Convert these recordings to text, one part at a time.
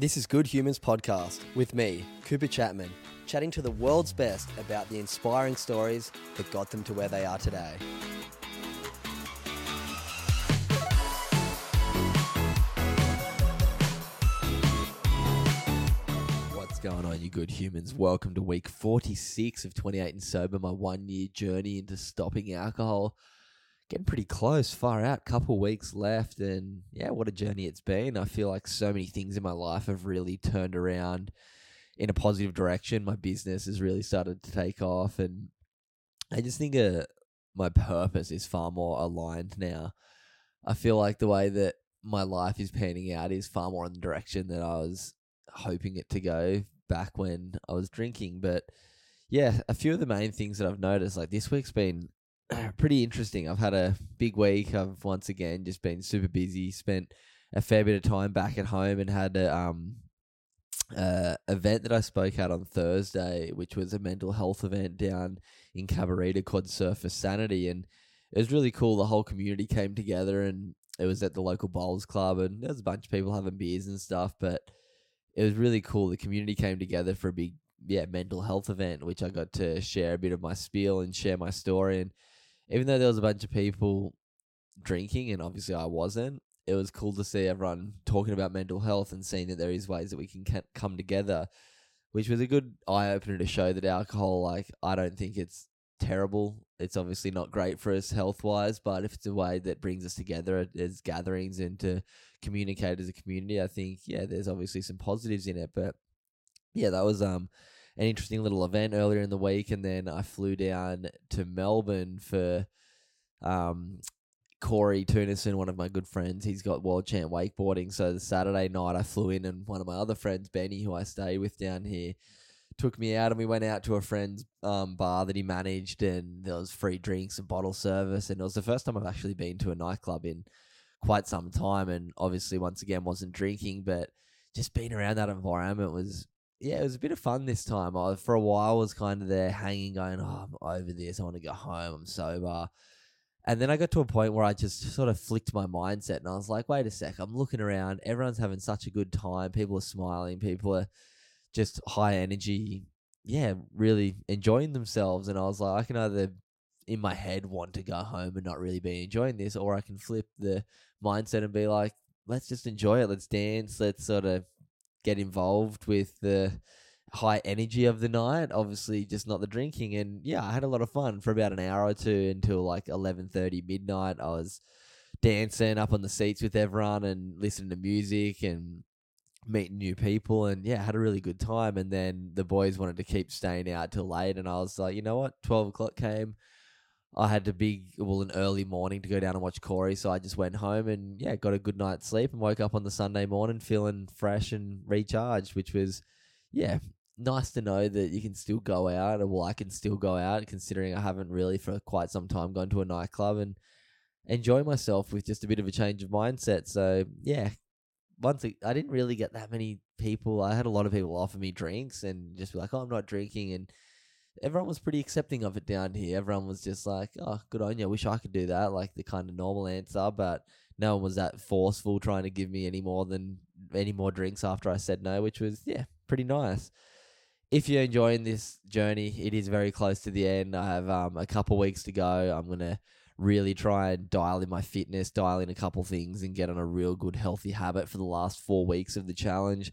This is Good Humans Podcast with me, Cooper Chapman, chatting to the world's best about the inspiring stories that got them to where they are today. What's going on, you good humans? Welcome to week 46 of 28 and Sober, my one year journey into stopping alcohol. Getting pretty close, far out, couple weeks left, and yeah, what a journey it's been. I feel like so many things in my life have really turned around in a positive direction. My business has really started to take off, and I just think uh, my purpose is far more aligned now. I feel like the way that my life is panning out is far more in the direction that I was hoping it to go back when I was drinking. But yeah, a few of the main things that I've noticed, like this week's been pretty interesting. I've had a big week. I've once again just been super busy. Spent a fair bit of time back at home and had a um uh, event that I spoke at on Thursday, which was a mental health event down in Cabarita called Surface Sanity, and it was really cool. The whole community came together, and it was at the local bowls club, and there was a bunch of people having beers and stuff. But it was really cool. The community came together for a big yeah mental health event, which I got to share a bit of my spiel and share my story. And even though there was a bunch of people drinking, and obviously I wasn't, it was cool to see everyone talking about mental health and seeing that there is ways that we can come together, which was a good eye opener to show that alcohol, like, I don't think it's terrible. It's obviously not great for us health wise, but if it's a way that brings us together as gatherings and to communicate as a community, I think, yeah, there's obviously some positives in it. But yeah, that was um an interesting little event earlier in the week. And then I flew down to Melbourne for um Cory Teunissen, one of my good friends, he's got world champ wakeboarding. So the Saturday night, I flew in, and one of my other friends, Benny, who I stay with down here, took me out, and we went out to a friend's um, bar that he managed, and there was free drinks and bottle service, and it was the first time I've actually been to a nightclub in quite some time, and obviously, once again, wasn't drinking, but just being around that environment was. Yeah, it was a bit of fun this time. I, for a while, was kind of there hanging, going, "Oh, I'm over this. I want to go home. I'm sober." And then I got to a point where I just sort of flicked my mindset and I was like, wait a sec, I'm looking around. Everyone's having such a good time. People are smiling. People are just high energy. Yeah, really enjoying themselves. And I was like, I can either in my head want to go home and not really be enjoying this, or I can flip the mindset and be like, let's just enjoy it. Let's dance. Let's sort of get involved with the high energy of the night. Obviously, just not the drinking. And yeah, I had a lot of fun for about an hour or two until like eleven thirty midnight. I was dancing up on the seats with everyone and listening to music and meeting new people and yeah had a really good time and then the boys wanted to keep staying out till late and i was like you know what 12 o'clock came i had to big well an early morning to go down and watch cory so i just went home and yeah got a good night's sleep and woke up on the sunday morning feeling fresh and recharged which was yeah nice to know that you can still go out, well, I can still go out, considering I haven't really for quite some time gone to a nightclub and enjoy myself with just a bit of a change of mindset. So yeah, once I didn't really get that many people. I had a lot of people offer me drinks and just be like, "Oh, I'm not drinking," and everyone was pretty accepting of it down here. Everyone was just like, "Oh, good on you. I wish I could do that." Like the kind of normal answer, but no one was that forceful trying to give me any more than any more drinks after I said no, which was yeah, pretty nice if you're enjoying this journey, it is very close to the end. I have um, a couple weeks to go. I'm gonna really try and dial in my fitness, dial in a couple things, and get on a real good healthy habit for the last four weeks of the challenge.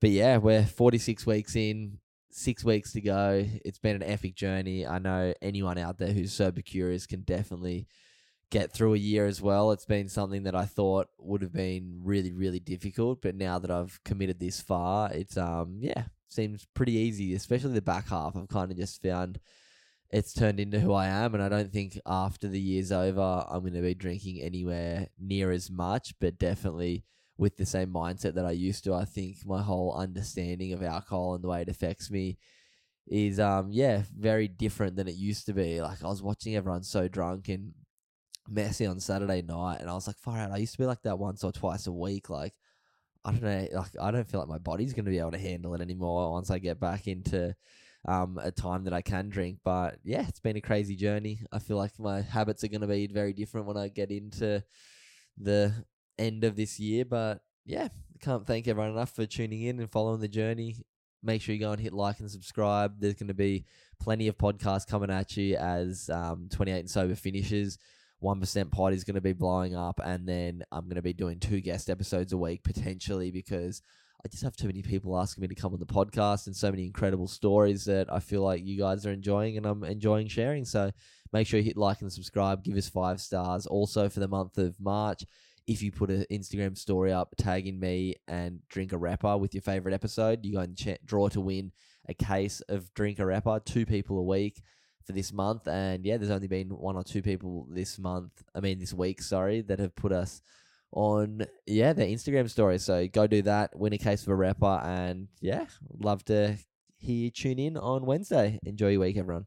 But yeah, we're 46 weeks in, six weeks to go. It's been an epic journey. I know anyone out there who's sober curious can definitely get through a year as well. It's been something that I thought would have been really, really difficult, but now that I've committed this far, it's um yeah, seems pretty easy, especially the back half. I've kind of just found it's turned into who I am. And I don't think after the year's over, I'm going to be drinking anywhere near as much, but definitely with the same mindset that I used to. I think my whole understanding of alcohol and the way it affects me is, um, yeah, very different than it used to be. Like I was watching everyone so drunk and messy on Saturday night, and I was like, far out. I used to be like that once or twice a week. Like, I don't know, like I don't feel like my body's going to be able to handle it anymore once I get back into um, a time that I can drink. But yeah, it's been a crazy journey. I feel like my habits are going to be very different when I get into the end of this year. But yeah, can't thank everyone enough for tuning in and following the journey. Make sure you go and hit like and subscribe. There's going to be plenty of podcasts coming at you as um, 28 and Sober finishes. 1% pod is going to be blowing up, and then I'm going to be doing two guest episodes a week potentially because I just have too many people asking me to come on the podcast and so many incredible stories that I feel like you guys are enjoying and I'm enjoying sharing. So make sure you hit like and subscribe, give us five stars. Also, for the month of March, if you put an Instagram story up tagging me and Drink Arepa with your favorite episode, you go and ch- draw to win a case of Drink Arepa, two people a week for this month. And yeah, there's only been one or two people this month, I mean, this week, sorry, that have put us on yeah their Instagram story. So go do that, win a case of Arepa, and yeah, love to hear you tune in on Wednesday. Enjoy your week, everyone.